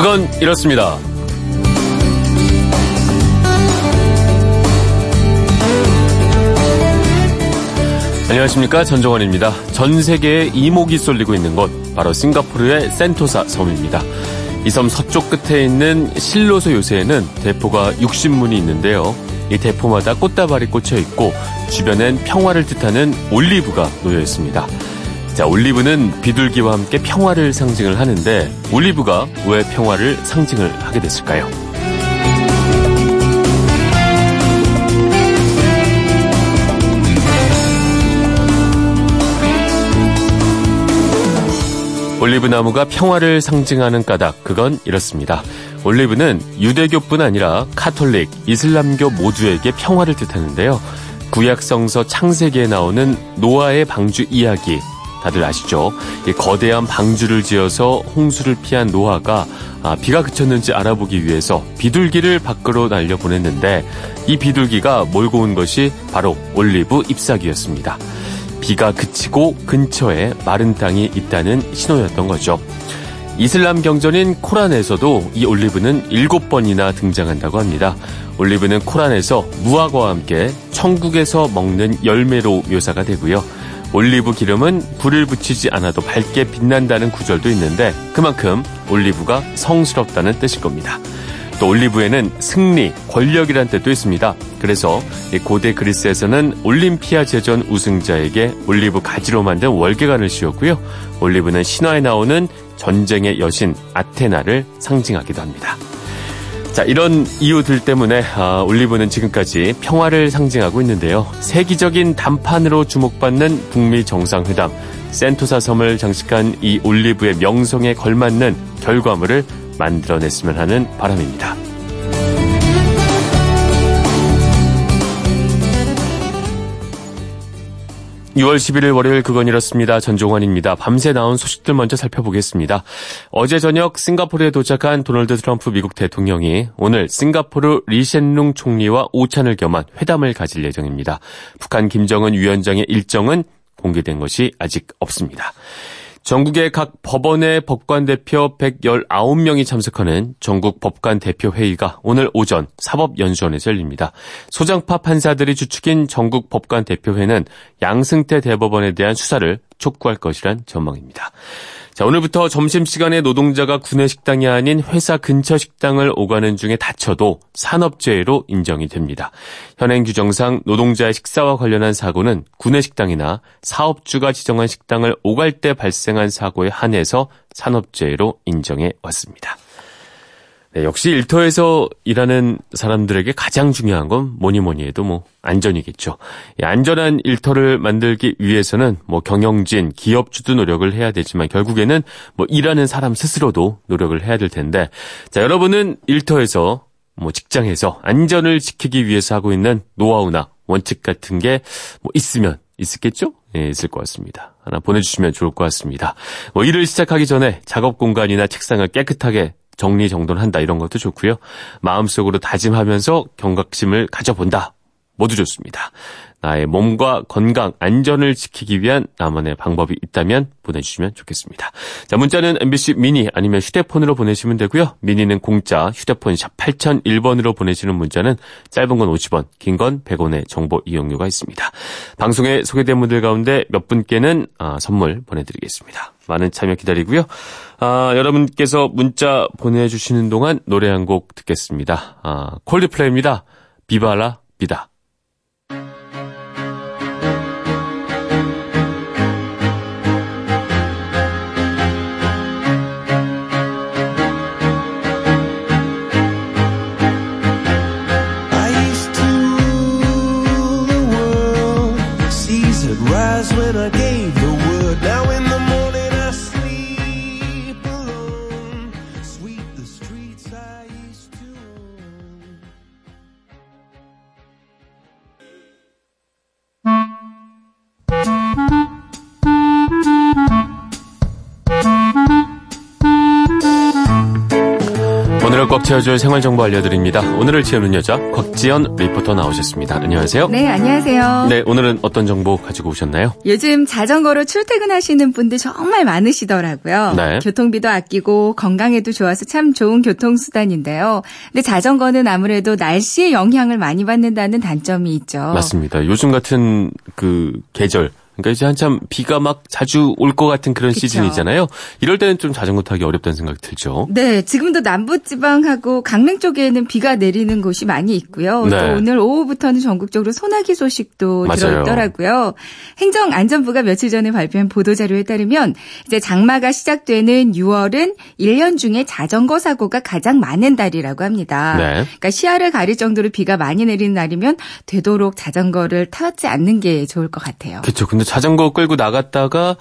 그건 이렇습니다. 안녕하십니까 전종원입니다. 전 세계에 이목이 쏠리고 있는 곳 바로 싱가포르의 센토사 섬입니다. 이 섬 서쪽 끝에 있는 실로소 요새에는 대포가 60문이 있는데요. 이 대포마다 꽃다발이 꽂혀 있고 주변엔 평화를 뜻하는 올리브가 놓여 있습니다. 자, 올리브는 비둘기와 함께 평화를 상징을 하는데 올리브가 왜 평화를 상징을 하게 됐을까요? 올리브 나무가 평화를 상징하는 까닭, 그건 이렇습니다. 올리브는 유대교뿐 아니라 카톨릭, 이슬람교 모두에게 평화를 뜻하는데요. 구약성서 창세기에 나오는 노아의 방주 이야기, 다들 아시죠? 거대한 방주를 지어서 홍수를 피한 노아가 아, 비가 그쳤는지 알아보기 위해서 비둘기를 밖으로 날려보냈는데 이 비둘기가 몰고 온 것이 바로 올리브 잎사귀였습니다. 비가 그치고 근처에 마른 땅이 있다는 신호였던 거죠. 이슬람 경전인 코란에서도 이 올리브는 일곱 번이나 등장한다고 합니다. 올리브는 코란에서 무화과와 함께 천국에서 먹는 열매로 묘사가 되고요. 올리브 기름은 불을 붙이지 않아도 밝게 빛난다는 구절도 있는데 그만큼 올리브가 성스럽다는 뜻일 겁니다. 또 올리브에는 승리, 권력이란 뜻도 있습니다. 그래서 고대 그리스에서는 올림피아 제전 우승자에게 올리브 가지로 만든 월계관을 씌웠고요. 올리브는 신화에 나오는 전쟁의 여신 아테나를 상징하기도 합니다. 자, 이런 이유들 때문에 아, 올리브는 지금까지 평화를 상징하고 있는데요. 세계적인 단판으로 주목받는 북미 정상회담 센토사 섬을 장식한 이 올리브의 명성에 걸맞는 결과물을 만들어냈으면 하는 바람입니다. 6월 11일 월요일 그건 이렇습니다. 전종환입니다. 밤새 나온 소식들 먼저 살펴보겠습니다. 어제 저녁 싱가포르에 도착한 도널드 트럼프 미국 대통령이 오늘 싱가포르 리셴룽 총리와 오찬을 겸한 회담을 가질 예정입니다. 북한 김정은 위원장의 일정은 공개된 것이 아직 없습니다. 전국의 각 법원의 법관 대표 119명이 참석하는 전국 법관 대표 회의가 오늘 오전 사법연수원에서 열립니다. 소장파 판사들이 주축인 전국 법관 대표회는 양승태 대법원에 대한 수사를 촉구할 것이란 전망입니다. 자, 오늘부터 점심시간에 노동자가 구내 식당이 아닌 회사 근처 식당을 오가는 중에 다쳐도 산업재해로 인정이 됩니다. 현행 규정상 노동자의 식사와 관련한 사고는 구내 식당이나 사업주가 지정한 식당을 오갈 때 발생한 사고에 한해서 산업재해로 인정해 왔습니다. 네, 역시 일터에서 일하는 사람들에게 가장 중요한 건 뭐니 뭐니 해도 뭐 안전이겠죠. 안전한 일터를 만들기 위해서는 뭐 경영진, 기업주도 노력을 해야 되지만 결국에는 뭐 일하는 사람 스스로도 노력을 해야 될 텐데 자, 여러분은 일터에서 뭐 직장에서 안전을 지키기 위해서 하고 있는 노하우나 원칙 같은 게 뭐 있으면 있었겠죠? 예, 있을 것 같습니다. 하나 보내주시면 좋을 것 같습니다. 뭐 일을 시작하기 전에 작업 공간이나 책상을 깨끗하게 정리정돈한다 이런 것도 좋고요. 마음속으로 다짐하면서 경각심을 가져본다. 모두 좋습니다. 나의 몸과 건강, 안전을 지키기 위한 나만의 방법이 있다면 보내주시면 좋겠습니다. 자, 문자는 MBC 미니 아니면 휴대폰으로 보내시면 되고요. 미니는 공짜, 휴대폰 샵 8001번으로 보내시는 문자는 짧은 건 50원, 긴 건 100원의 정보 이용료가 있습니다. 방송에 소개된 분들 가운데 몇 분께는 아, 선물 보내드리겠습니다. 많은 참여 기다리고요. 아, 여러분께서 문자 보내주시는 동안 노래 한 곡 듣겠습니다. 아, 콜드플레이입니다. 비바라 비다. 채워줄 생활정보 알려드립니다. 오늘을 채우는 여자 곽지연 리포터 나오셨습니다. 안녕하세요. 네, 안녕하세요. 네, 오늘은 어떤 정보 가지고 오셨나요? 요즘 자전거로 출퇴근하시는 분들 정말 많으시더라고요. 네. 교통비도 아끼고 건강에도 좋아서 참 좋은 교통수단인데요. 근데 자전거는 아무래도 날씨의 영향을 많이 받는다는 단점이 있죠. 맞습니다. 요즘 같은 그 계절 그러니까 이제 한참 비가 막 자주 올 것 같은 그런 그쵸. 시즌이잖아요. 이럴 때는 좀 자전거 타기 어렵다는 생각이 들죠. 네, 지금도 남부지방하고 강릉 쪽에는 비가 내리는 곳이 많이 있고요. 네. 또 오늘 오후부터는 전국적으로 소나기 소식도 맞아요. 들어있더라고요. 행정안전부가 며칠 전에 발표한 보도자료에 따르면 이제 장마가 시작되는 6월은 1년 중에 자전거 사고가 가장 많은 달이라고 합니다. 네. 그러니까 시야를 가릴 정도로 비가 많이 내리는 날이면 되도록 자전거를 타지 않는 게 좋을 것 같아요. 그렇죠. 근데 자전거 끌고 나갔다가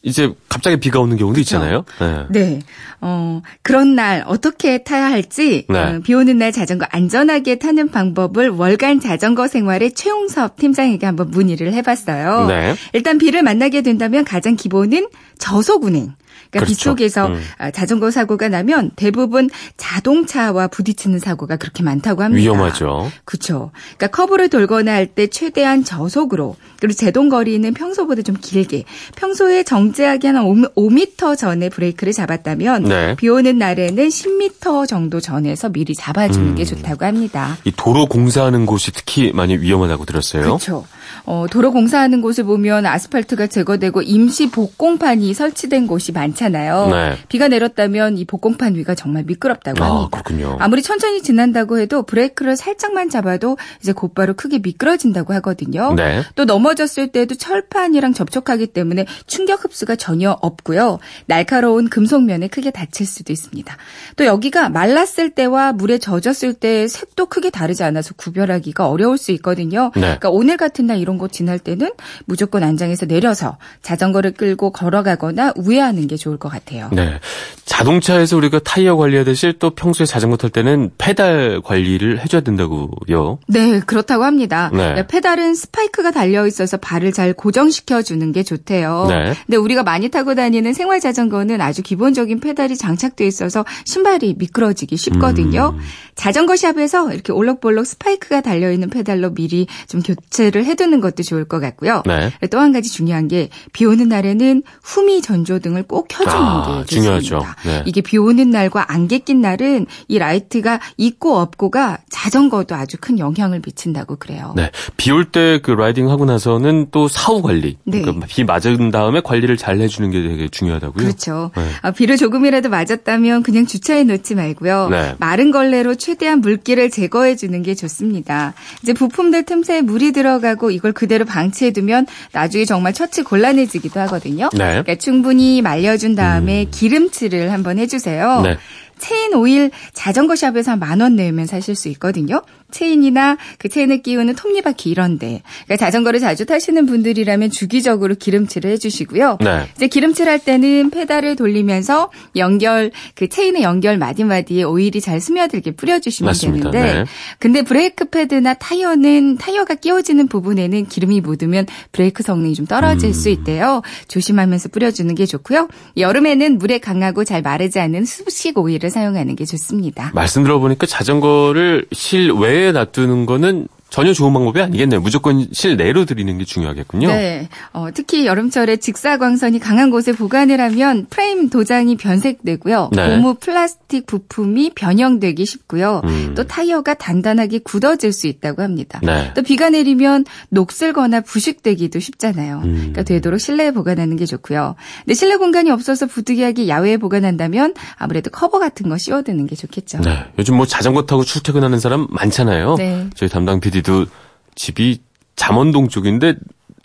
이제 갑자기 비가 오는 경우도 있잖아요. 네. 네. 어, 그런 날 어떻게 타야 할지, 네. 어, 비 오는 날 자전거 안전하게 타는 방법을 월간 자전거 생활의 최용섭 팀장에게 한번 문의를 해 봤어요. 네. 일단 비를 만나게 된다면 가장 기본은 저속 운행. 그러니까 비 그렇죠. 속에서 음. 아, 자전거 사고가 나면 대부분 자동차와 부딪히는 사고가 그렇게 많다고 합니다. 위험하죠. 그렇죠. 그러니까 커브를 돌거나 할 때 최대한 저속으로 그리고 제동 거리는 평소보다 좀 길게 평소에 정제하게 한 5m 전에 브레이크를 잡았다면 네. 비 오는 날에는 10m 정도 전에서 미리 잡아주는 음. 게 좋다고 합니다. 이 도로 공사하는 곳이 특히 많이 위험하다고 들었어요. 그렇죠. 어, 도로 공사하는 곳을 보면 아스팔트가 제거되고 임시 복공판이 설치된 곳이 많 잖아요. 네. 비가 내렸다면 이 복공판 위가 정말 미끄럽다고 아, 합니다. 그렇군요. 아무리 천천히 지난다고 해도 브레이크를 살짝만 잡아도 이제 곧바로 크게 미끄러진다고 하거든요. 네. 또 넘어졌을 때도 철판이랑 접촉하기 때문에 충격 흡수가 전혀 없고요. 날카로운 금속면에 크게 다칠 수도 있습니다. 또 여기가 말랐을 때와 물에 젖었을 때 색도 크게 다르지 않아서 구별하기가 어려울 수 있거든요. 네. 그러니까 오늘 같은 날 이런 곳 지날 때는 무조건 안장에서 내려서 자전거를 끌고 걸어가거나 우회하는 게 좋을 것 같아요. 네. 자동차에서 우리가 타이어 관리하듯이 또 평소에 자전거 탈 때는 페달 관리를 해줘야 된다고요. 네, 그렇다고 합니다. 네. 그러니까 페달은 스파이크가 달려 있어서 발을 잘 고정시켜 주는 게 좋대요. 네. 근데 우리가 많이 타고 다니는 생활 자전거는 아주 기본적인 페달이 장착돼 있어서 신발이 미끄러지기 쉽거든요. 음. 자전거 shop에서 이렇게 올록볼록 스파이크가 달려 있는 페달로 미리 좀 교체를 해두는 것도 좋을 것 같고요. 네. 또 한 가지 중요한 게 비 오는 날에는 후미 전조 등을 꼭 켜주는 아, 게 좋습니다. 중요하죠. 네. 이게 비 오는 날과 안개 낀 날은 이 라이트가 있고 없고가 자전거도 아주 큰 영향을 미친다고 그래요. 네. 비 올 때 그 riding 하고 나서는 또 사후 관리. 네. 그러니까 비 맞은 다음에 관리를 잘 해주는 게 되게 중요하다고요. 그렇죠. 네. 아, 비를 조금이라도 맞았다면 그냥 주차해 놓지 말고요. 네. 마른 걸레로 최대한 물기를 제거해 주는 게 좋습니다. 이제 부품들 틈새에 물이 들어가고 이걸 그대로 방치해 두면 나중에 정말 처치 곤란해지기도 하거든요. 네. 그러니까 충분히 말려 준 다음에 기름칠을 한번 해주세요. 네. 체인 오일 자전거 shop에서 만 원 내면 사실 수 있거든요. 체인이나 그 체인에 끼우는 톱니바퀴 이런데 그러니까 자전거를 자주 타시는 분들이라면 주기적으로 기름칠을 해주시고요. 네. 이제 기름칠할 때는 페달을 돌리면서 연결 그 체인의 연결 마디 마디에 오일이 잘 스며들게 뿌려주시면 맞습니다. 되는데 네. 근데 브레이크 패드나 타이어는 타이어가 끼워지는 부분에는 기름이 묻으면 브레이크 성능이 좀 떨어질 음. 수 있대요. 조심하면서 뿌려주는 게 좋고요. 여름에는 물에 강하고 잘 마르지 않는 습식 오일을 사용하는 게 좋습니다. 말씀 들어보니까 자전거를 실외 에 놔두는 거는 전혀 좋은 방법이 아니겠네요. 무조건 실내로 들이는 게 중요하겠군요. 네. 어, 특히 여름철에 직사광선이 강한 곳에 보관을 하면 프레임 도장이 변색되고요. 네. 고무 플라스틱 부품이 변형되기 쉽고요. 음. 또 타이어가 단단하게 굳어질 수 있다고 합니다. 네. 또 비가 내리면 녹슬거나 부식되기도 쉽잖아요. 음. 그러니까 되도록 실내에 보관하는 게 좋고요. 근데 실내 공간이 없어서 부득이하게 야외에 보관한다면 아무래도 커버 같은 거 씌워두는 게 좋겠죠. 네. 요즘 뭐 자전거 타고 출퇴근하는 사람 많잖아요. 네. 저희 담당 PD 도 집이 잠원동 쪽인데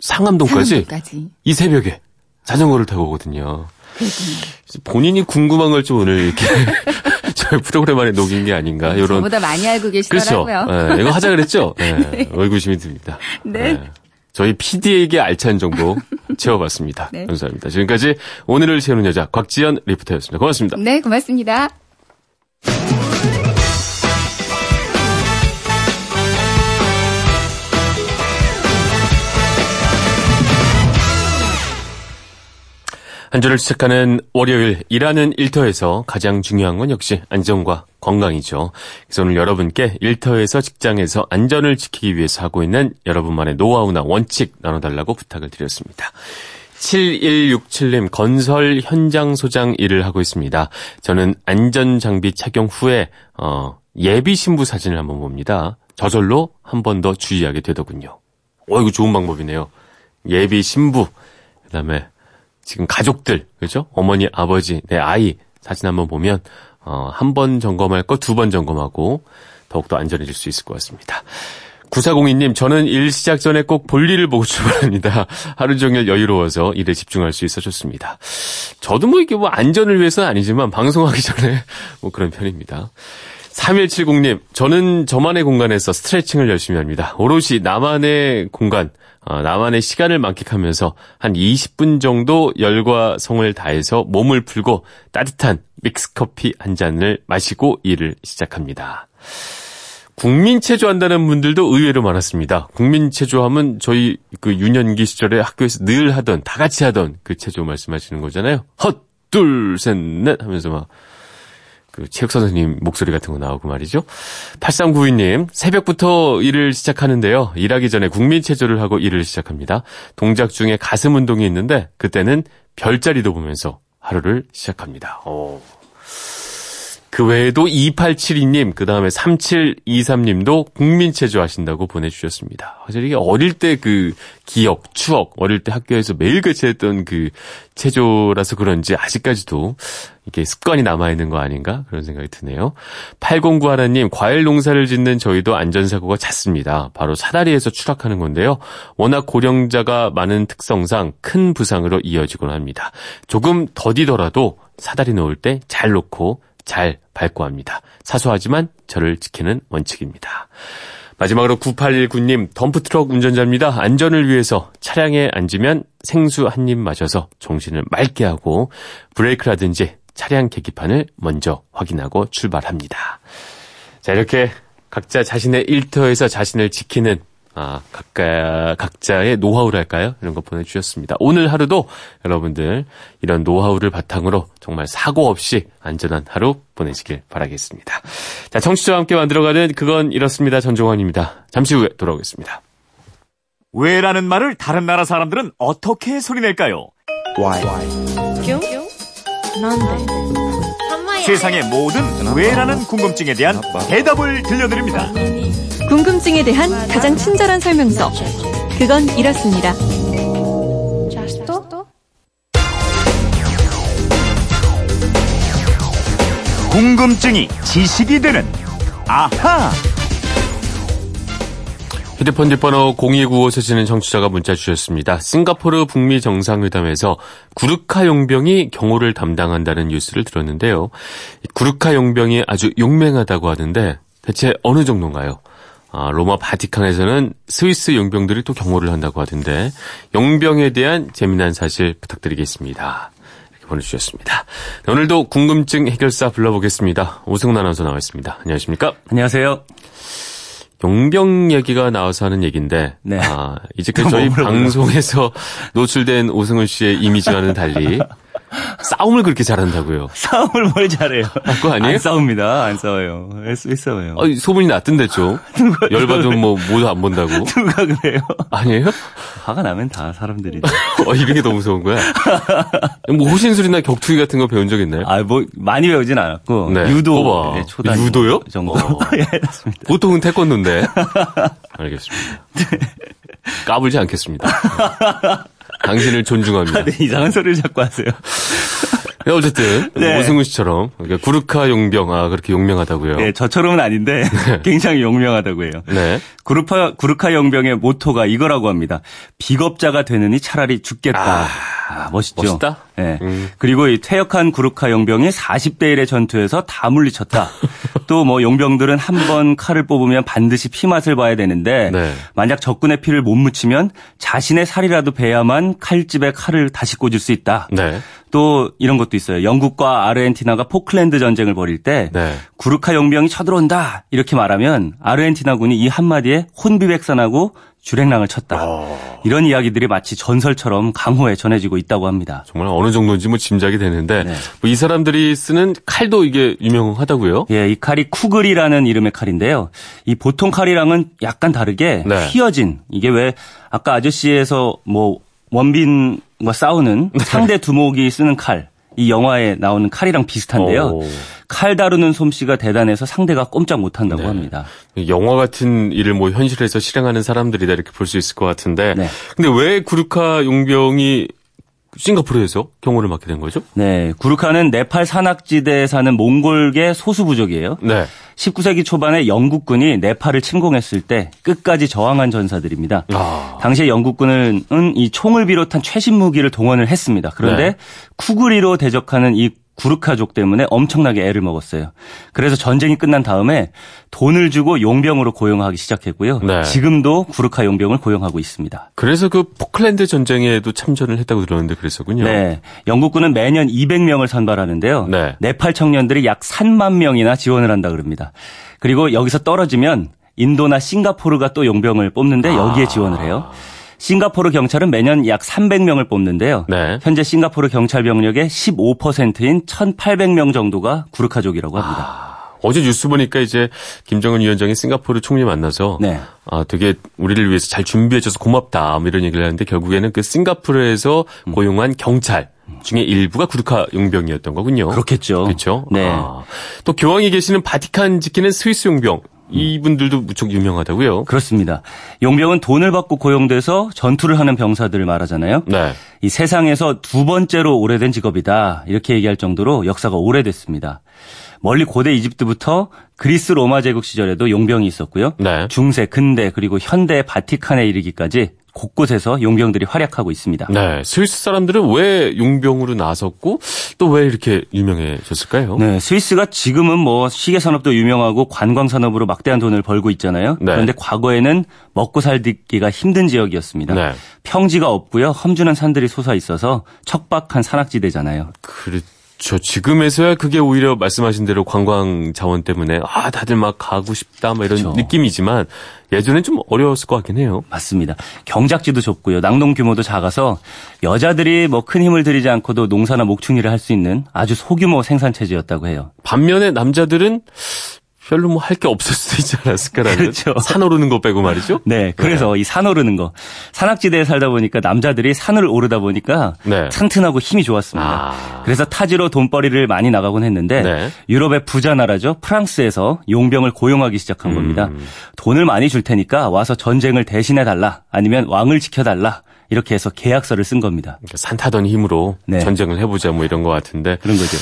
상암동까지 상암동까지. 이 새벽에 자전거를 타고 오거든요. 본인이 궁금한 걸 좀 오늘 이렇게 저희 프로그램 안에 녹인 게 아닌가 이런 저보다 많이 알고 그렇죠. 계시더라고요. 네, 이거 하자 그랬죠. 네, 의구심이 듭니다. 네. 저희 PD에게 알찬 정보 채워봤습니다. 네. 감사합니다. 지금까지 오늘을 채우는 여자 곽지연 리포터였습니다. 고맙습니다. 네, 고맙습니다. 한 주를 시작하는 월요일 일하는 일터에서 가장 중요한 건 역시 안전과 건강이죠. 그래서 오늘 여러분께 일터에서 직장에서 안전을 지키기 위해서 하고 있는 여러분만의 노하우나 원칙 나눠달라고 부탁을 드렸습니다. 7167님 건설 현장 소장 일을 하고 있습니다. 저는 안전 장비 착용 후에 어, 예비 신부 사진을 한번 봅니다. 저절로 한 번 더 주의하게 되더군요. 어 이거 좋은 방법이네요. 예비 신부 그다음에 지금 가족들 그죠? 어머니 아버지 내 아이 사진 한번 보면 어, 한 번 점검할 거 두 번 점검하고 더욱더 안전해질 수 있을 것 같습니다. 9402님, 저는 일 시작 전에 꼭 볼일을 보고 출발합니다. 하루 종일 여유로워서 일에 집중할 수 있어 좋습니다. 저도 뭐 이게 뭐 안전을 위해서는 아니지만 방송하기 전에 뭐 그런 편입니다. 3170님, 저는 저만의 공간에서 스트레칭을 열심히 합니다. 오롯이 나만의 공간, 어, 나만의 시간을 만끽하면서 한 20분 정도 열과 성을 다해서 몸을 풀고 따뜻한 믹스커피 한 잔을 마시고 일을 시작합니다. 국민체조 한다는 분들도 의외로 많았습니다. 국민체조 하면 저희 그 유년기 시절에 학교에서 늘 하던, 다 같이 하던 그 체조 말씀하시는 거잖아요. 헛, 둘, 셋, 넷 하면서 막, 그 체육사 선생님 목소리 같은 거 나오고 말이죠. 8392님, 새벽부터 일을 시작하는데요. 일하기 전에 국민체조를 하고 일을 시작합니다. 동작 중에 가슴 운동이 있는데, 그때는 별자리도 보면서 하루를 시작합니다. 오. 그 외에도 2872님, 그 다음에 3723님도 국민체조 하신다고 보내주셨습니다. 사실 이게 어릴 때 그 기억, 추억, 어릴 때 학교에서 매일같이 했던 그 체조라서 그런지 아직까지도 이게 습관이 남아있는 거 아닌가? 그런 생각이 드네요. 809 하나님, 과일 농사를 짓는 저희도 안전사고가 잦습니다. 바로 사다리에서 추락하는 건데요. 워낙 고령자가 많은 특성상 큰 부상으로 이어지곤 합니다. 조금 더디더라도 사다리 놓을 때 잘 놓고 잘 밟고 합니다. 사소하지만 저를 지키는 원칙입니다. 마지막으로 9819님, 덤프트럭 운전자입니다. 안전을 위해서 차량에 앉으면 생수 한 입 마셔서 정신을 맑게 하고 브레이크라든지 차량 계기판을 먼저 확인하고 출발합니다. 자, 이렇게 각자 자신의 일터에서 자신을 지키는 아, 각자, 각자의 노하우랄까요? 이런 거 보내주셨습니다. 오늘 하루도 여러분들 이런 노하우를 바탕으로 정말 사고 없이 안전한 하루 보내시길 바라겠습니다. 자, 청취자와 함께 만들어가는 그건 이렇습니다. 전종환입니다. 잠시 후에 돌아오겠습니다. 왜라는 말을 다른 나라 사람들은 어떻게 소리낼까요? Why? 세상의 모든 왜라는 궁금증에 대한 대답을 들려드립니다. 궁금증에 대한 가장 친절한 설명서. 그건 이렇습니다. 궁금증이 지식이 되는 아하! 휴대폰 뒷번호 0295 쓰시는 청취자가 문자 주셨습니다. 싱가포르 북미 정상회담에서 구르카 용병이 경호를 담당한다는 뉴스를 들었는데요. 구르카 용병이 아주 용맹하다고 하는데 대체 어느 정도인가요? 아, 로마 바티칸에서는 스위스 용병들이 또 경호를 한다고 하던데 용병에 대한 재미난 사실 부탁드리겠습니다. 이렇게 보내주셨습니다. 네, 오늘도 궁금증 해결사 불러보겠습니다. 오승훈 아나운서 나와 있습니다. 안녕하십니까? 안녕하세요. 용병 얘기가 나와서 하는 얘기인데 네. 아, 이제까지 저희 방송에서 노출된 오승훈 씨의 이미지와는 달리 싸움을 그렇게 잘한다고요. 싸움을 뭘 잘해요? 아, 그거 아니에요? 안 싸웁니다. 안 싸워요. 왜 싸워요? 어, 소문이 났던데 좀. 열받으면 뭐 모두 안 본다고. 누가 그래요? 아니에요? 화가 나면 다 사람들이. 어, 이런 게 너무 무서운 거야. 뭐 호신술이나 격투기 같은 거 배운 적 있나요? 아, 뭐, 많이 배우진 않았고. 네. 유도. 네, 초단. 유도요? 정도. 어. 예, 맞습니다. 보통은 태권도인데. 알겠습니다. 까불지 않겠습니다. 당신을 존중합니다. 네, 이상한 소리를 자꾸 하세요. 네, 어쨌든 네. 오승훈 씨처럼 그러니까 구르카 용병 아 그렇게 용맹하다고요. 네, 저처럼은 아닌데 굉장히 용명하다고 해요. 네. 구르파, 구르카 영병의 모토가 이거라고 합니다. 비겁자가 되느니 차라리 죽겠다. 아, 멋있죠. 멋있다? 네. 음. 그리고 이 퇴역한 구르카 용병이 40대 1의 전투에서 다 물리쳤다. 또 뭐 용병들은 한 번 칼을 뽑으면 반드시 피 맛을 봐야 되는데 네. 만약 적군의 피를 못 묻히면 자신의 살이라도 베야만 칼집에 칼을 다시 꽂을 수 있다. 네. 또 이런 것도 있어요. 영국과 아르헨티나가 포클랜드 전쟁을 벌일 때 네. 구르카 용병이 쳐들어온다 이렇게 말하면 아르헨티나군이 이 한마디에 혼비백산하고 주랭랑을 쳤다. 어. 이런 이야기들이 마치 전설처럼 강호에 전해지고 있다고 합니다. 정말 어느 정도인지 뭐 짐작이 되는데 네. 뭐 이 사람들이 쓰는 칼도 이게 유명하다고요? 예, 이 칼이 쿠글이라는 이름의 칼인데요. 이 보통 칼이랑은 약간 다르게 네. 휘어진 이게 왜 아까 아저씨에서 뭐 원빈과 싸우는 네. 상대 두목이 쓰는 칼. 이 영화에 나오는 칼이랑 비슷한데요. 오. 칼 다루는 솜씨가 대단해서 상대가 꼼짝 못한다고 네. 합니다. 영화 같은 일을 뭐 현실에서 실행하는 사람들이다 이렇게 볼 수 있을 것 같은데 네. 근데 왜 구르카 용병이 싱가포르에서 경호를 맡게 된 거죠? 네, 구르카는 네팔 산악지대에 사는 몽골계 소수 부족이에요. 네. 19세기 초반에 영국군이 네팔을 침공했을 때 끝까지 저항한 전사들입니다. 아. 당시에 영국군은 이 총을 비롯한 최신 무기를 동원을 했습니다. 그런데 네. 쿠구리로 대적하는 이 구르카족 때문에 엄청나게 애를 먹었어요. 그래서 전쟁이 끝난 다음에 돈을 주고 용병으로 고용하기 시작했고요. 네. 지금도 구르카 용병을 고용하고 있습니다. 그래서 그 포클랜드 전쟁에도 참전을 했다고 들었는데 그랬었군요. 네. 영국군은 매년 200명을 선발하는데요. 네. 네팔 청년들이 약 3만 명이나 지원을 한다 그럽니다. 그리고 여기서 떨어지면 인도나 싱가포르가 또 용병을 뽑는데 여기에 아. 지원을 해요. 싱가포르 경찰은 매년 약 300명을 뽑는데요. 네. 현재 싱가포르 경찰 병력의 15%인 1,800명 정도가 구르카족이라고 합니다. 어제 뉴스 보니까 이제 김정은 위원장이 싱가포르 총리 만나서 네. 아 되게 우리를 위해서 잘 준비해줘서 고맙다 뭐 이런 얘기를 하는데 결국에는 그 싱가포르에서 음. 고용한 경찰 중에 일부가 구르카 용병이었던 거군요. 그렇겠죠. 그렇죠. 네. 아, 또 교황이 계시는 바티칸 지키는 스위스 용병 이분들도 무척 유명하다고요. 그렇습니다. 용병은 돈을 받고 고용돼서 전투를 하는 병사들을 말하잖아요. 네. 이 세상에서 두 번째로 오래된 직업이다. 이렇게 얘기할 정도로 역사가 오래됐습니다. 멀리 고대 이집트부터 그리스 로마 제국 시절에도 용병이 있었고요. 네. 중세, 근대 그리고 현대 바티칸에 이르기까지 곳곳에서 용병들이 활약하고 있습니다. 네. 스위스 사람들은 왜 용병으로 나섰고 또 왜 이렇게 유명해졌을까요? 네, 스위스가 지금은 뭐 시계 산업도 유명하고 관광 산업으로 막대한 돈을 벌고 있잖아요. 네. 그런데 과거에는 먹고 살기가 힘든 지역이었습니다. 네. 평지가 없고요. 험준한 산들이 솟아 있어서 척박한 산악지대잖아요. 그렇죠. 지금에서야 그게 오히려 말씀하신 대로 관광 자원 때문에 아 다들 막 가고 싶다 막 이런 그렇죠. 느낌이지만 예전엔 좀 어려웠을 것 같긴 해요. 맞습니다. 경작지도 좁고요. 낙농 규모도 작아서 여자들이 뭐 큰 힘을 들이지 않고도 농사나 목축일을 할 수 있는 아주 소규모 생산 체제였다고 해요. 반면에 남자들은 별로 뭐 할 게 없을 수도 있지 않았을까라는 그렇죠. 산 오르는 거 빼고 말이죠. 네, 그래서 이산 오르는 거. 산악지대에 살다 보니까 남자들이 산을 오르다 보니까 네. 튼튼하고 힘이 좋았습니다. 아. 그래서 타지로 돈벌이를 많이 나가곤 했는데 네. 유럽의 부자 나라죠. 프랑스에서 용병을 고용하기 시작한 음. 겁니다. 돈을 많이 줄 테니까 와서 전쟁을 대신해 달라. 아니면 왕을 지켜 달라. 이렇게 해서 계약서를 쓴 겁니다. 그러니까 산 타던 힘으로 네. 전쟁을 해보자 뭐 이런 것 같은데 그런 거죠.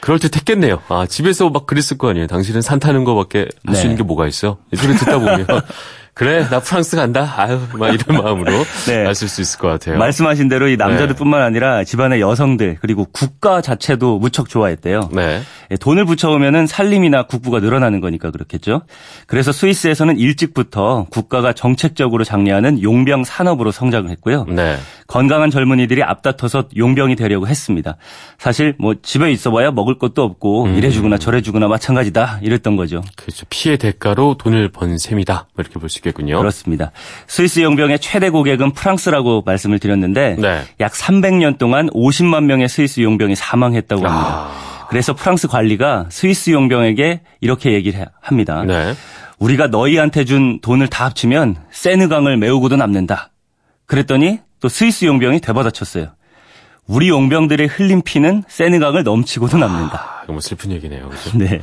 그럴 듯 했겠네요. 아, 집에서 막 그랬을 거 아니에요. 당신은 산 타는 거밖에 할수 네. 있는 게 뭐가 있어? 이 소리 듣다 보면 그래 나 프랑스 간다. 아유 막 이런 마음으로 네. 갔을 수 있을 것 같아요. 말씀하신 대로 이 남자들뿐만 네. 아니라 집안의 여성들 그리고 국가 자체도 무척 좋아했대요. 네. 예, 돈을 붙여오면은 살림이나 국부가 늘어나는 거니까 그렇겠죠. 그래서 스위스에서는 일찍부터 국가가 정책적으로 장려하는 용병 산업으로 성장을 했고요. 네. 건강한 젊은이들이 앞다퉈서 용병이 되려고 했습니다. 사실 뭐 집에 있어봐야 먹을 것도 없고 음. 이래주거나 저래주거나 마찬가지다 이랬던 거죠. 그렇죠. 피해 대가로 돈을 번 셈이다. 뭐 이렇게 볼 수 있겠 군요. 그렇습니다. 스위스 용병의 최대 고객은 프랑스라고 말씀을 드렸는데 네. 약 300년 동안 50만 명의 스위스 용병이 사망했다고 합니다. 아, 그래서 프랑스 관리가 스위스 용병에게 이렇게 얘기를 해- 합니다. 네. 우리가 너희한테 준 돈을 다 합치면 세느강을 메우고도 남는다. 그랬더니 또 스위스 용병이 되받아쳤어요. 우리 용병들의 흘린 피는 세느강을 넘치고도 남는다. 아, 이거 뭐 슬픈 얘기네요. 그죠? 네.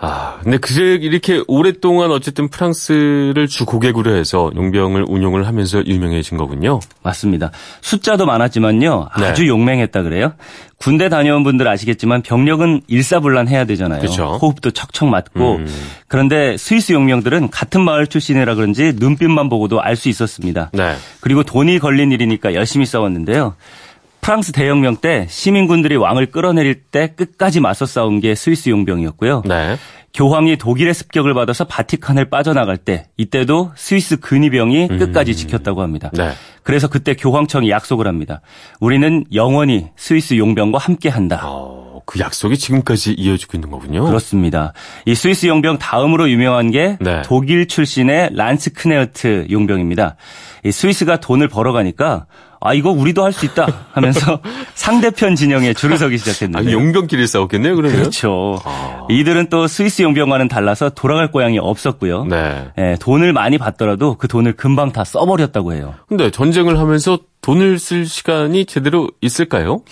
아, 근데 그제 이렇게 오랫동안 어쨌든 프랑스를 주 고객으로 해서 용병을 운용을 하면서 유명해진 거군요. 맞습니다. 숫자도 많았지만요. 네. 아주 용맹했다 그래요. 군대 다녀온 분들 아시겠지만 병력은 일사불란해야 되잖아요. 그쵸. 호흡도 척척 맞고. 음. 그런데 스위스 용병들은 같은 마을 출신이라 그런지 눈빛만 보고도 알 수 있었습니다. 네. 그리고 돈이 걸린 일이니까 열심히 싸웠는데요. 프랑스 대혁명 때 시민군들이 왕을 끌어내릴 때 끝까지 맞서 싸운 게 스위스 용병이었고요. 네. 교황이 독일의 습격을 받아서 바티칸을 빠져나갈 때 이때도 스위스 근위병이 끝까지 지켰다고 합니다. 네. 그래서 그때 교황청이 약속을 합니다. 우리는 영원히 스위스 용병과 함께한다. 어, 그 약속이 지금까지 이어지고 있는 거군요. 그렇습니다. 이 스위스 용병 다음으로 유명한 게 네. 독일 출신의 란스크네어트 용병입니다. 이 스위스가 돈을 벌어가니까 아 이거 우리도 할 수 있다 하면서 상대편 진영에 줄을 서기 아, 시작했는데 용병끼리 싸웠겠네요, 그러면. 그렇죠. 아. 이들은 또 스위스 용병과는 달라서 돌아갈 고향이 없었고요. 네. 예, 돈을 많이 받더라도 그 돈을 금방 다 써버렸다고 해요. 근데 전쟁을 하면서 돈을 쓸 시간이 제대로 있을까요?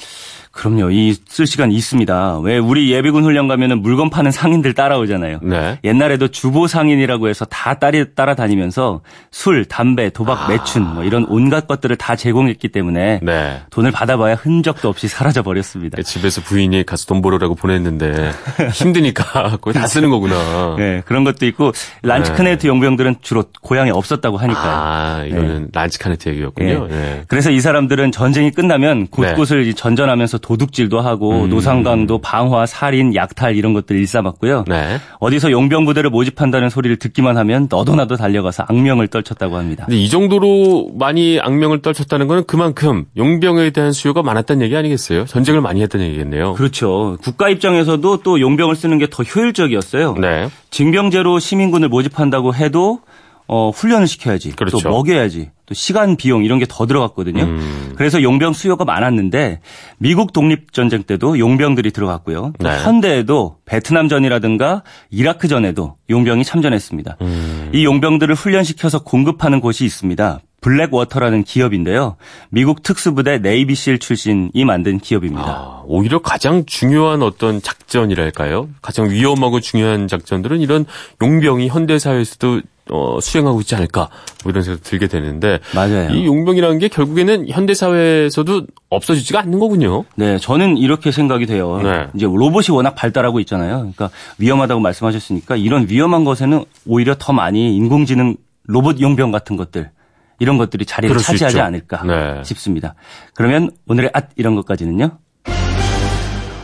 그럼요. 이쓸 시간 있습니다. 왜 우리 예비군 훈련 가면은 물건 파는 상인들 따라오잖아요. 네. 옛날에도 주보 상인이라고 해서 다 따리, 따라다니면서 술, 담배, 도박, 매춘 뭐 이런 온갖 것들을 다 제공했기 때문에 네. 돈을 받아봐야 흔적도 없이 사라져 버렸습니다. 집에서 부인이 가서 돈 벌으라고 보냈는데 힘드니까 거의 다 쓰는 거구나. 네, 그런 것도 있고 Landsknecht 용병들은 주로 고향에 없었다고 하니까요. 아, 이거는 Landsknecht 얘기였군요. 예. 네. 그래서 이 사람들은 전쟁이 끝나면 곳곳을 전전하면서 도둑질도 하고 음. 노상강도 방화, 살인, 약탈 이런 것들 일삼았고요. 네. 어디서 용병 부대를 모집한다는 소리를 듣기만 하면 너도 나도 달려가서 악명을 떨쳤다고 합니다. 근데 이 정도로 많이 악명을 떨쳤다는 건 그만큼 용병에 대한 수요가 많았다는 얘기 아니겠어요? 전쟁을 많이 했다는 얘기겠네요. 그렇죠. 국가 입장에서도 또 용병을 쓰는 게 더 효율적이었어요. 네. 징병제로 시민군을 모집한다고 해도 어, 훈련을 시켜야지. 그렇죠. 또 먹여야지. 또 시간 비용 이런 게 더 들어갔거든요. 음. 그래서 용병 수요가 많았는데 미국 독립전쟁 때도 용병들이 들어갔고요. 또 네. 현대에도 베트남전이라든가 이라크전에도 용병이 참전했습니다. 음. 이 용병들을 훈련시켜서 공급하는 곳이 있습니다. 블랙워터라는 기업인데요. 미국 특수부대 네이비실 출신이 만든 기업입니다. 아, 오히려 가장 중요한 어떤 작전이랄까요? 가장 위험하고 중요한 작전들은 이런 용병이 현대사회에서도 어, 수행하고 있지 않을까 뭐 이런 생각 들게 되는데 맞아요. 이 용병이라는 게 결국에는 현대 사회에서도 없어지지가 않는 거군요. 네, 저는 이렇게 생각이 돼요. 네. 이제 로봇이 워낙 발달하고 있잖아요. 그러니까 위험하다고 말씀하셨으니까 이런 위험한 것에는 오히려 더 많이 인공지능 로봇 용병 같은 것들 이런 것들이 자리를 차지하지. 않을까 네. 싶습니다. 그러면 오늘의 앗 이런 것까지는요.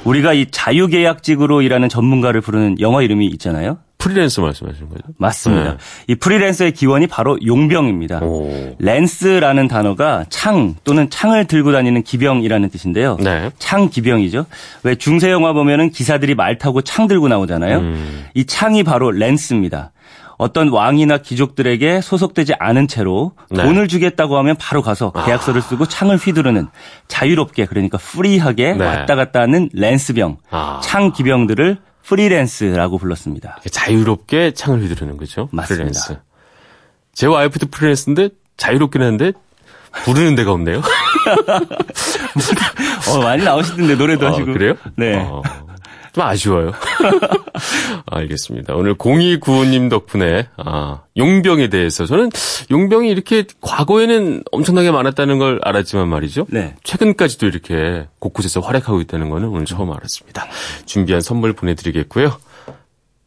우리가 이 자유계약직으로 일하는 전문가를 부르는 영어 이름이 있잖아요. 프리랜서 말씀하시는 거죠? 맞습니다. 네. 이 프리랜서의 기원이 바로 용병입니다. 오. lance라는 단어가 창 또는 창을 들고 다니는 기병이라는 뜻인데요. 네. 창 기병이죠. 왜 중세 영화 보면은 기사들이 말 타고 창 들고 나오잖아요. 음. 이 창이 바로 lance입니다. 어떤 왕이나 귀족들에게 소속되지 않은 채로 네. 돈을 주겠다고 하면 바로 가서 계약서를 쓰고 창을 휘두르는 자유롭게 그러니까 free하게 네. 왔다 갔다 하는 lance병, 아. 창 기병들을 freelance라고 불렀습니다. 자유롭게 창을 휘두르는 거죠. 맞습니다. 프리랜스. 제 와이프도 freelance인데 자유롭긴 한데 부르는 데가 없네요. 어, 많이 나오시던데 노래도 아, 하시고. 그래요? 네. 어, 좀 아쉬워요. 알겠습니다. 오늘 0295님 덕분에 아, 용병에 대해서 저는 용병이 이렇게 과거에는 엄청나게 많았다는 걸 알았지만 말이죠. 네. 최근까지도 이렇게 곳곳에서 활약하고 있다는 거는 오늘 처음 알았습니다. 준비한 선물 보내드리겠고요.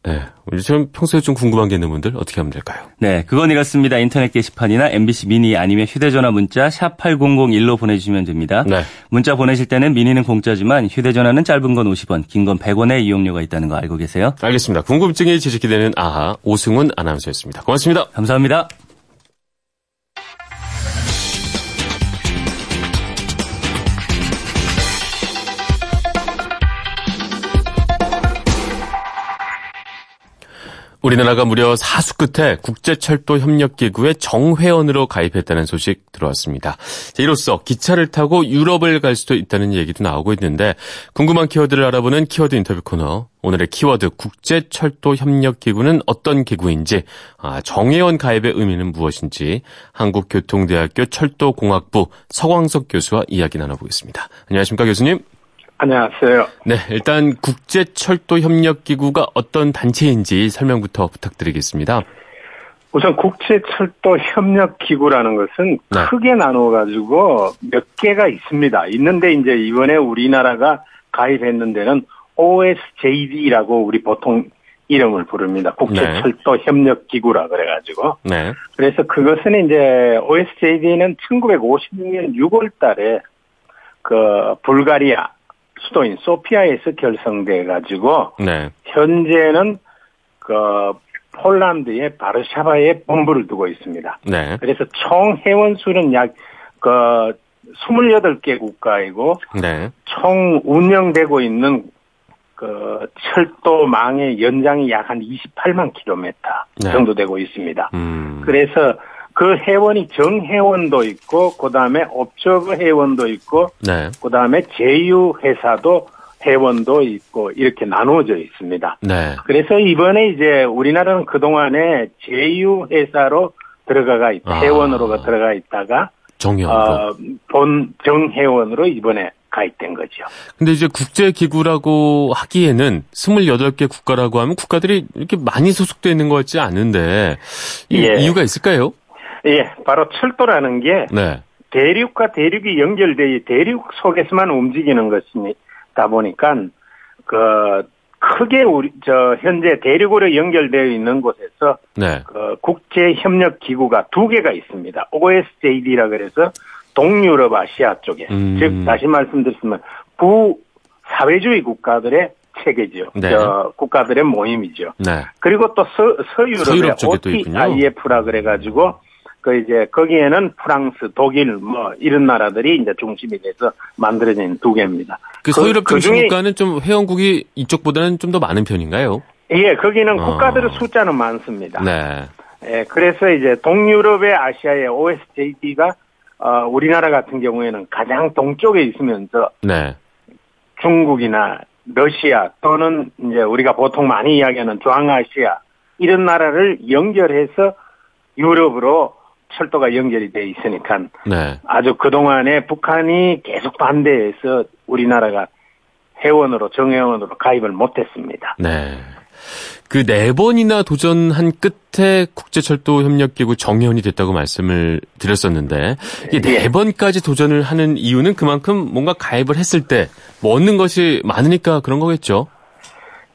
네, 우리처럼 평소에 좀 궁금한 게 있는 분들 어떻게 하면 될까요? 네, 그건 이렇습니다. 인터넷 게시판이나 MBC 미니 아니면 휴대전화 문자 샵 8001로 보내주시면 됩니다. 네. 문자 보내실 때는 미니는 공짜지만 휴대전화는 짧은 건 50원, 긴 건 100원의 이용료가 있다는 거 알고 계세요? 알겠습니다. 궁금증이 지식이 되는 아하 오승훈 아나운서였습니다. 고맙습니다. 감사합니다. 우리나라가 무려 사수 끝에 국제철도협력기구의 정회원으로 가입했다는 소식 들어왔습니다. 자, 이로써 기차를 타고 유럽을 갈 수도 있다는 얘기도 나오고 있는데 궁금한 키워드를 알아보는 키워드 인터뷰 코너 오늘의 키워드 국제철도협력기구는 어떤 기구인지 아, 정회원 가입의 의미는 무엇인지 한국교통대학교 철도공학부 서광석 교수와 이야기 나눠보겠습니다. 안녕하십니까 교수님? 안녕하세요. 네, 일단 국제철도협력기구가 어떤 단체인지 설명부터 부탁드리겠습니다. 우선 국제철도협력기구라는 것은 네. 크게 나누어가지고 몇 개가 있습니다. 있는데 이제 이번에 우리나라가 가입했는 데는 OSJD라고 우리 보통 이름을 부릅니다. 국제철도협력기구라 그래가지고. 네. 그래서 그것은 이제 OSJD는 1956년 6월 달에 그 불가리아 수도인 소피아에서 결성돼 가지고 네. 현재는 그 폴란드의 바르샤바에 본부를 두고 있습니다. 네. 그래서 총 회원 수는 약 그 28개 국가이고 네. 총 운영되고 있는 그 철도망의 연장이 약 한 28만 킬로미터 네. 정도 되고 있습니다. 음. 그래서 그 회원이 정회원도 있고 그다음에 업저브 해원도 있고 네. 그다음에 제휴 회사도 해원도 있고 이렇게 나누어져 있습니다. 네. 그래서 이번에 이제 우리나라는 그동안에 제휴 회사로 들어가가 있, 아. 해원으로 들어가 있다가 정형. 어, 본 정해원으로 이번에 가입된 거죠. 근데 이제 국제기구라고 하기에는 28개 국가라고 하면 국가들이 이렇게 많이 소속되어 있는 것 같지 않은데 이 예. 이유가 있을까요? 예, 바로 철도라는 게 네. 대륙과 대륙이 연결돼 대륙 속에서만 움직이는 것이다 보니까 그 크게 우리 저 현재 대륙으로 연결되어 있는 곳에서 네. 그 국제 협력 기구가 두 개가 있습니다. OSJD라 그래서 동유럽 아시아 쪽에 음. 즉 다시 말씀드리면 부 사회주의 국가들의 체계죠. 네. 저 국가들의 모임이죠. 네. 그리고 또 서, 서유럽의 서유럽. OTIF라 그래가지고 그 이제 거기에는 프랑스, 독일 뭐 이런 나라들이 이제 중심이 돼서 만들어진 두 개입니다. 그 서유럽 중심 국가는 좀 회원국이 이쪽보다는 좀 더 많은 편인가요? 예, 거기는 어. 국가들의 숫자는 많습니다. 네. 예, 그래서 이제 동유럽의 아시아의 OSJD가 어, 우리나라 같은 경우에는 가장 동쪽에 있으면서 네. 중국이나 러시아 또는 이제 우리가 보통 많이 이야기하는 중앙아시아 이런 나라를 연결해서 유럽으로 철도가 연결이 돼 있으니까 네. 아주 그동안에 북한이 계속 반대해서 우리나라가 회원으로 정회원으로 가입을 못했습니다. 네. 그 네 번이나 도전한 끝에 국제철도 협력기구 정회원이 됐다고 말씀을 드렸었는데 이게 네 예. 번까지 도전을 하는 이유는 그만큼 뭔가 가입을 했을 때 뭐 얻는 것이 많으니까 그런 거겠죠.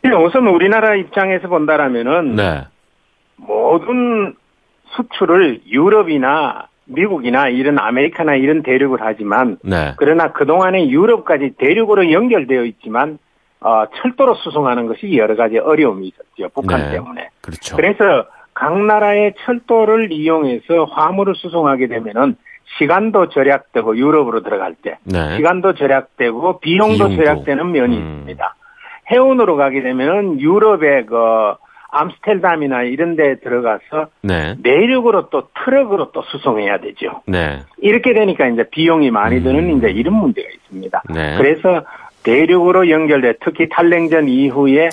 우선 우리나라 입장에서 본다라면은 네. 모든 수출을 유럽이나 미국이나 이런 아메리카나 이런 대륙을 하지만 네. 그러나 그동안에 유럽까지 대륙으로 연결되어 있지만 어, 철도로 수송하는 것이 여러 가지 어려움이 있었죠. 북한 네. 때문에. 그렇죠. 그래서 각 나라의 철도를 이용해서 화물을 수송하게 되면은 시간도 절약되고 유럽으로 들어갈 때 네. 시간도 절약되고 비용도, 비용도. 절약되는 면이 음. 있습니다. 해운으로 가게 되면은 유럽의 그 암스텔담이나 이런 데 들어가서 네. 내륙으로 또 트럭으로 또 수송해야 되죠. 네. 이렇게 되니까 이제 비용이 많이 드는 음. 이제 이런 문제가 있습니다. 네. 그래서 대륙으로 연결돼 특히 탈냉전 이후에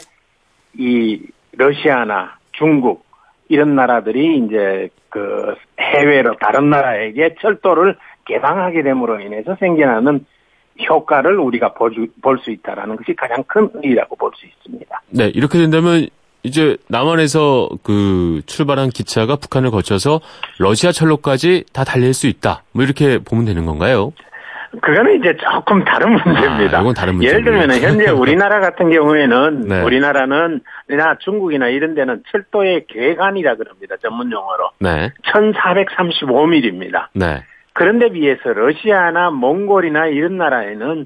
이 러시아나 중국 이런 나라들이 이제 그 해외로 다른 나라에게 철도를 개방하게 됨으로 인해서 생겨나는 효과를 우리가 볼 수 있다라는 것이 가장 큰 의의라고 볼 수 있습니다. 네. 이렇게 된다면 이제 남한에서 그 출발한 기차가 북한을 거쳐서 러시아 철로까지 다 달릴 수 있다. 뭐 이렇게 보면 되는 건가요? 그거는 이제 조금 다른 문제입니다. 아, 이건 다른 예를 문제군요. 들면 현재 우리나라 같은 경우에는 네. 우리나라는 나 중국이나 이런 데는 철도의 괴간이라 그럽니다. 전문 용어로. 네. 1435mm입니다. 네. 그런데 비해서 러시아나 몽골이나 이런 나라에는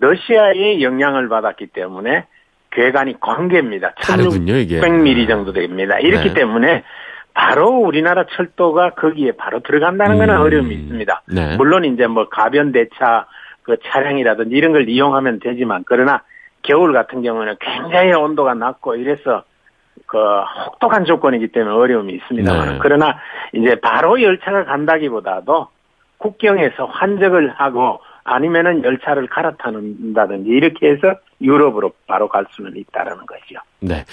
러시아의 영향을 받았기 때문에 괴간이 관계입니다. 다르군요, 이게. 1600mm 정도 됩니다. 이렇기 네. 때문에 바로 우리나라 철도가 거기에 바로 들어간다는 것은 음. 어려움이 있습니다. 네. 물론 이제 뭐 가변 대차 그 차량이라든지 이런 걸 이용하면 되지만 그러나 겨울 같은 경우는 굉장히 온도가 낮고 이래서 그 혹독한 조건이기 때문에 어려움이 있습니다. 네. 그러나 이제 바로 열차가 간다기보다도 국경에서 환적을 하고 아니면은 열차를 갈아타는다든지 이렇게 해서 유럽으로 바로 갈 수는 있다라는 거죠. 네.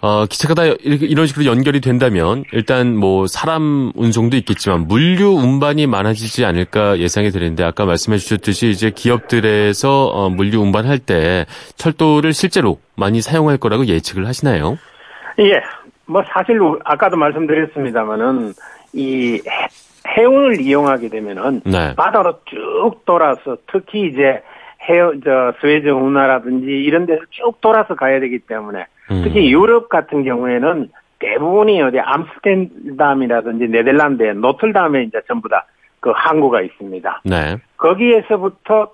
어, 기차가 다 이렇게 이런 식으로 연결이 된다면 일단 뭐 사람 운송도 있겠지만 물류 운반이 많아지지 않을까 예상이 되는데 아까 말씀해 주셨듯이 이제 기업들에서 어, 물류 운반할 때 철도를 실제로 많이 사용할 거라고 예측을 하시나요? 예, 뭐 사실 아까도 말씀드렸습니다마는 이 해- 해운을 이용하게 되면은 네. 바다로 쭉 돌아서 특히 이제 해저 수에즈 운하라든지 이런 데서 쭉 돌아서 가야 되기 때문에 음. 특히 유럽 같은 경우에는 대부분이 어디 암스테르담이라든지 네덜란드의 로테르담에 이제 전부 다 그 항구가 있습니다. 네. 거기에서부터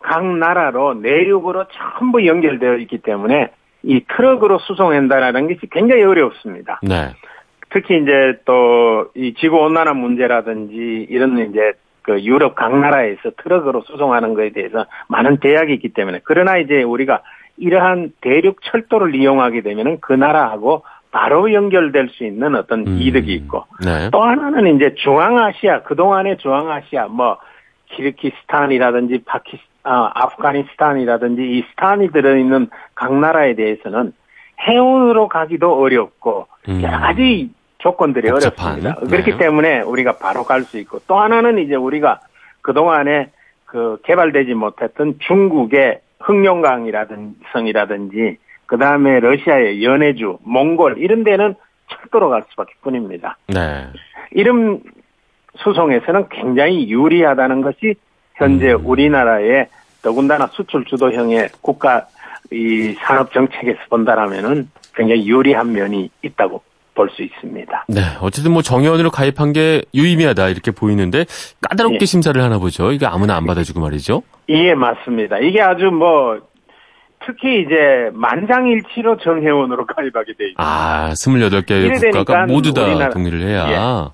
각 나라로 내륙으로 전부 연결되어 있기 때문에 이 트럭으로 수송한다라는 것이 굉장히 어렵습니다. 네. 특히 이제 또 이 지구 온난화 문제라든지 이런 이제 그 유럽 각 나라에서 트럭으로 수송하는 것에 대해서 많은 제약이 있기 때문에 그러나 이제 우리가 이러한 대륙 철도를 이용하게 되면은 그 나라하고 바로 연결될 수 있는 어떤 음. 이득이 있고 네. 또 하나는 이제 중앙아시아 그동안의 중앙아시아 뭐 키르기스탄이라든지 파키스 아, 아프가니스탄이라든지 이 스탄이 들어있는 각 나라에 대해서는 해운으로 가기도 어렵고 음. 여러 가지 조건들이 복잡한, 어렵습니다. 네. 그렇기 때문에 우리가 바로 갈 수 있고 또 하나는 이제 우리가 그동안에 그 개발되지 못했던 중국의 흑룡강이라든지 성이라든지 그 다음에 러시아의 연해주, 몽골 이런 데는 철도로 갈 수밖에 뿐입니다. 네. 이름 수송에서는 굉장히 유리하다는 것이 현재 음. 우리나라의 더군다나 수출 주도형의 국가 이 산업 정책에서 본다라면은 굉장히 유리한 면이 있다고 볼수 있습니다. 네. 어쨌든 뭐 정의원으로 가입한 게 유의미하다 이렇게 보이는데 까다롭게 예. 심사를 하나 보죠. 이게 아무나 안 받아주고 말이죠. 예, 맞습니다. 이게 아주 뭐 특히 이제 만장일치로 정회원으로 가입하게 돼 있습니다. 아, 28개 이래 국가가 모두 다 우리나라- 동의를 해야.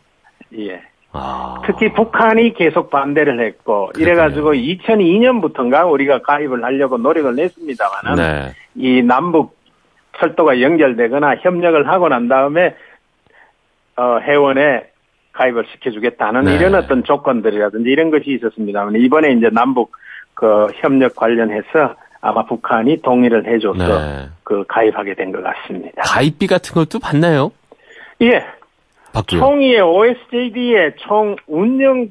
예. 아. 특히 북한이 계속 반대를 했고 이래가지고 2002년부터인가 우리가 가입을 하려고 노력을 냈습니다만은 네. 이 남북 철도가 연결되거나 협력을 하고 난 다음에 어, 해원에 가입을 시켜주겠다는 네. 이런 어떤 조건들이라든지 이런 것이 있었습니다만 이번에 이제 남북 그 협력 관련해서 아마 북한이 동의를 해줘서 네. 그 가입하게 된 것 같습니다. 가입비 같은 것도 받나요? 예, 받고요. 총의의 OSJD의 총 운영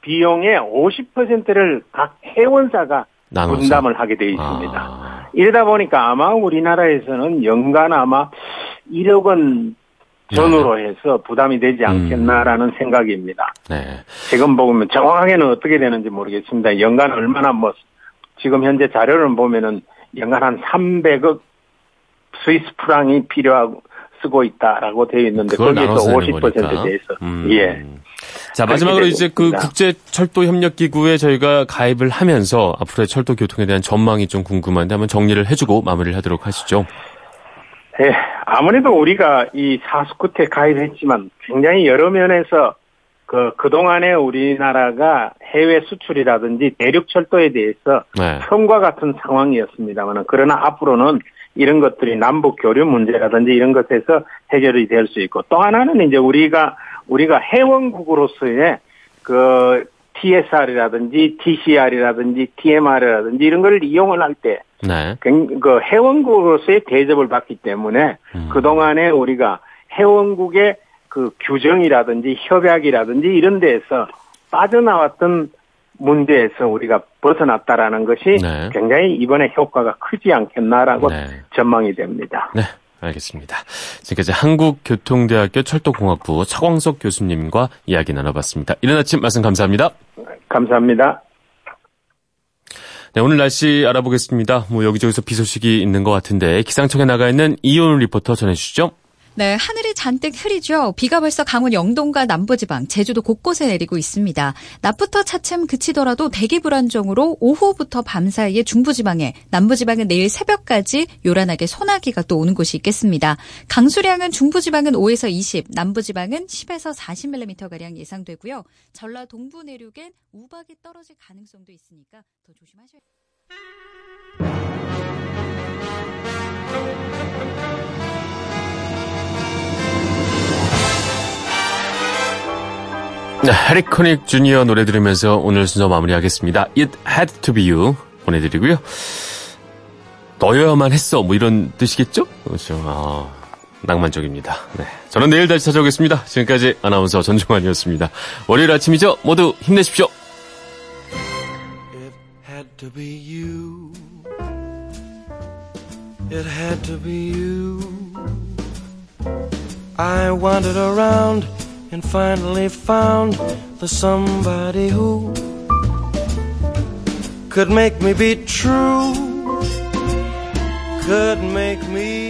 비용의 50%를 각 회원사가 나눠서. 분담을 하게 돼 있습니다. 아. 이러다 보니까 아마 우리나라에서는 연간 아마 1억 원 전후로 해서 부담이 되지 않겠나라는 생각입니다. 네. 지금 보면 정확하게는 어떻게 되는지 모르겠습니다. 연간 얼마나 뭐 지금 현재 자료를 보면은 연간 한 300억 스위스 프랑이 필요하고 쓰고 있다라고 되어 있는데 거기에서 나눠서 내는 50%에 거니까. 대해서 음. 예. 자, 마지막으로 이제 그 있습니다. 국제 철도 협력 기구에 저희가 가입을 하면서 앞으로의 철도 교통에 대한 전망이 좀 궁금한데 한번 정리를 해주고 마무리를 하도록 하시죠. 예, 아무래도 우리가 이 사수 끝에 가입했지만 굉장히 여러 면에서 그, 그동안에 우리나라가 해외 수출이라든지 대륙 철도에 대해서 네. 처음과 같은 상황이었습니다만 그러나 앞으로는 이런 것들이 남북 교류 문제라든지 이런 것에서 해결이 될 수 있고 또 하나는 이제 우리가 우리가 해원국으로서의 그 TSR이라든지 TCR이라든지 TMR이라든지 이런 걸 이용을 할때 네. 그 해원국으로서의 대접을 받기 때문에 음. 그동안에 우리가 해원국의 그 규정이라든지 협약이라든지 이런 데에서 빠져나왔던 문제에서 우리가 벗어났다라는 것이 네. 굉장히 이번에 효과가 크지 않겠나라고 네. 전망이 됩니다. 네. 알겠습니다. 지금까지 한국교통대학교 철도공학부 차광석 교수님과 이야기 나눠봤습니다. 이른 아침 말씀 감사합니다. 감사합니다. 네, 오늘 날씨 알아보겠습니다. 뭐 여기저기서 비 소식이 있는 것 같은데 기상청에 나가 있는 이온 리포터 전해주시죠. 네, 하늘이 잔뜩 흐리죠. 비가 벌써 강원 영동과 남부지방, 제주도 곳곳에 내리고 있습니다. 낮부터 차츰 그치더라도 대기 불안정으로 오후부터 밤 사이에 중부지방에, 남부지방은 내일 새벽까지 요란하게 소나기가 또 오는 곳이 있겠습니다. 강수량은 중부지방은 5에서 20, 남부지방은 10에서 40mm가량 예상되고요. 전라 동부 내륙엔 우박이 떨어질 가능성도 있으니까 더 조심하셔야 네, 해리코닉 주니어 노래 들으면서 오늘 순서 마무리하겠습니다. It had to be you 보내드리고요. 너여야만 했어 뭐 이런 뜻이겠죠? 그렇죠. 아, 낭만적입니다. 네, 저는 내일 다시 찾아오겠습니다. 지금까지 아나운서 전종환이었습니다. 월요일 아침이죠? 모두 힘내십시오. It had to be you. It had to be you. I wandered around and finally found the somebody who could make me be true, could make me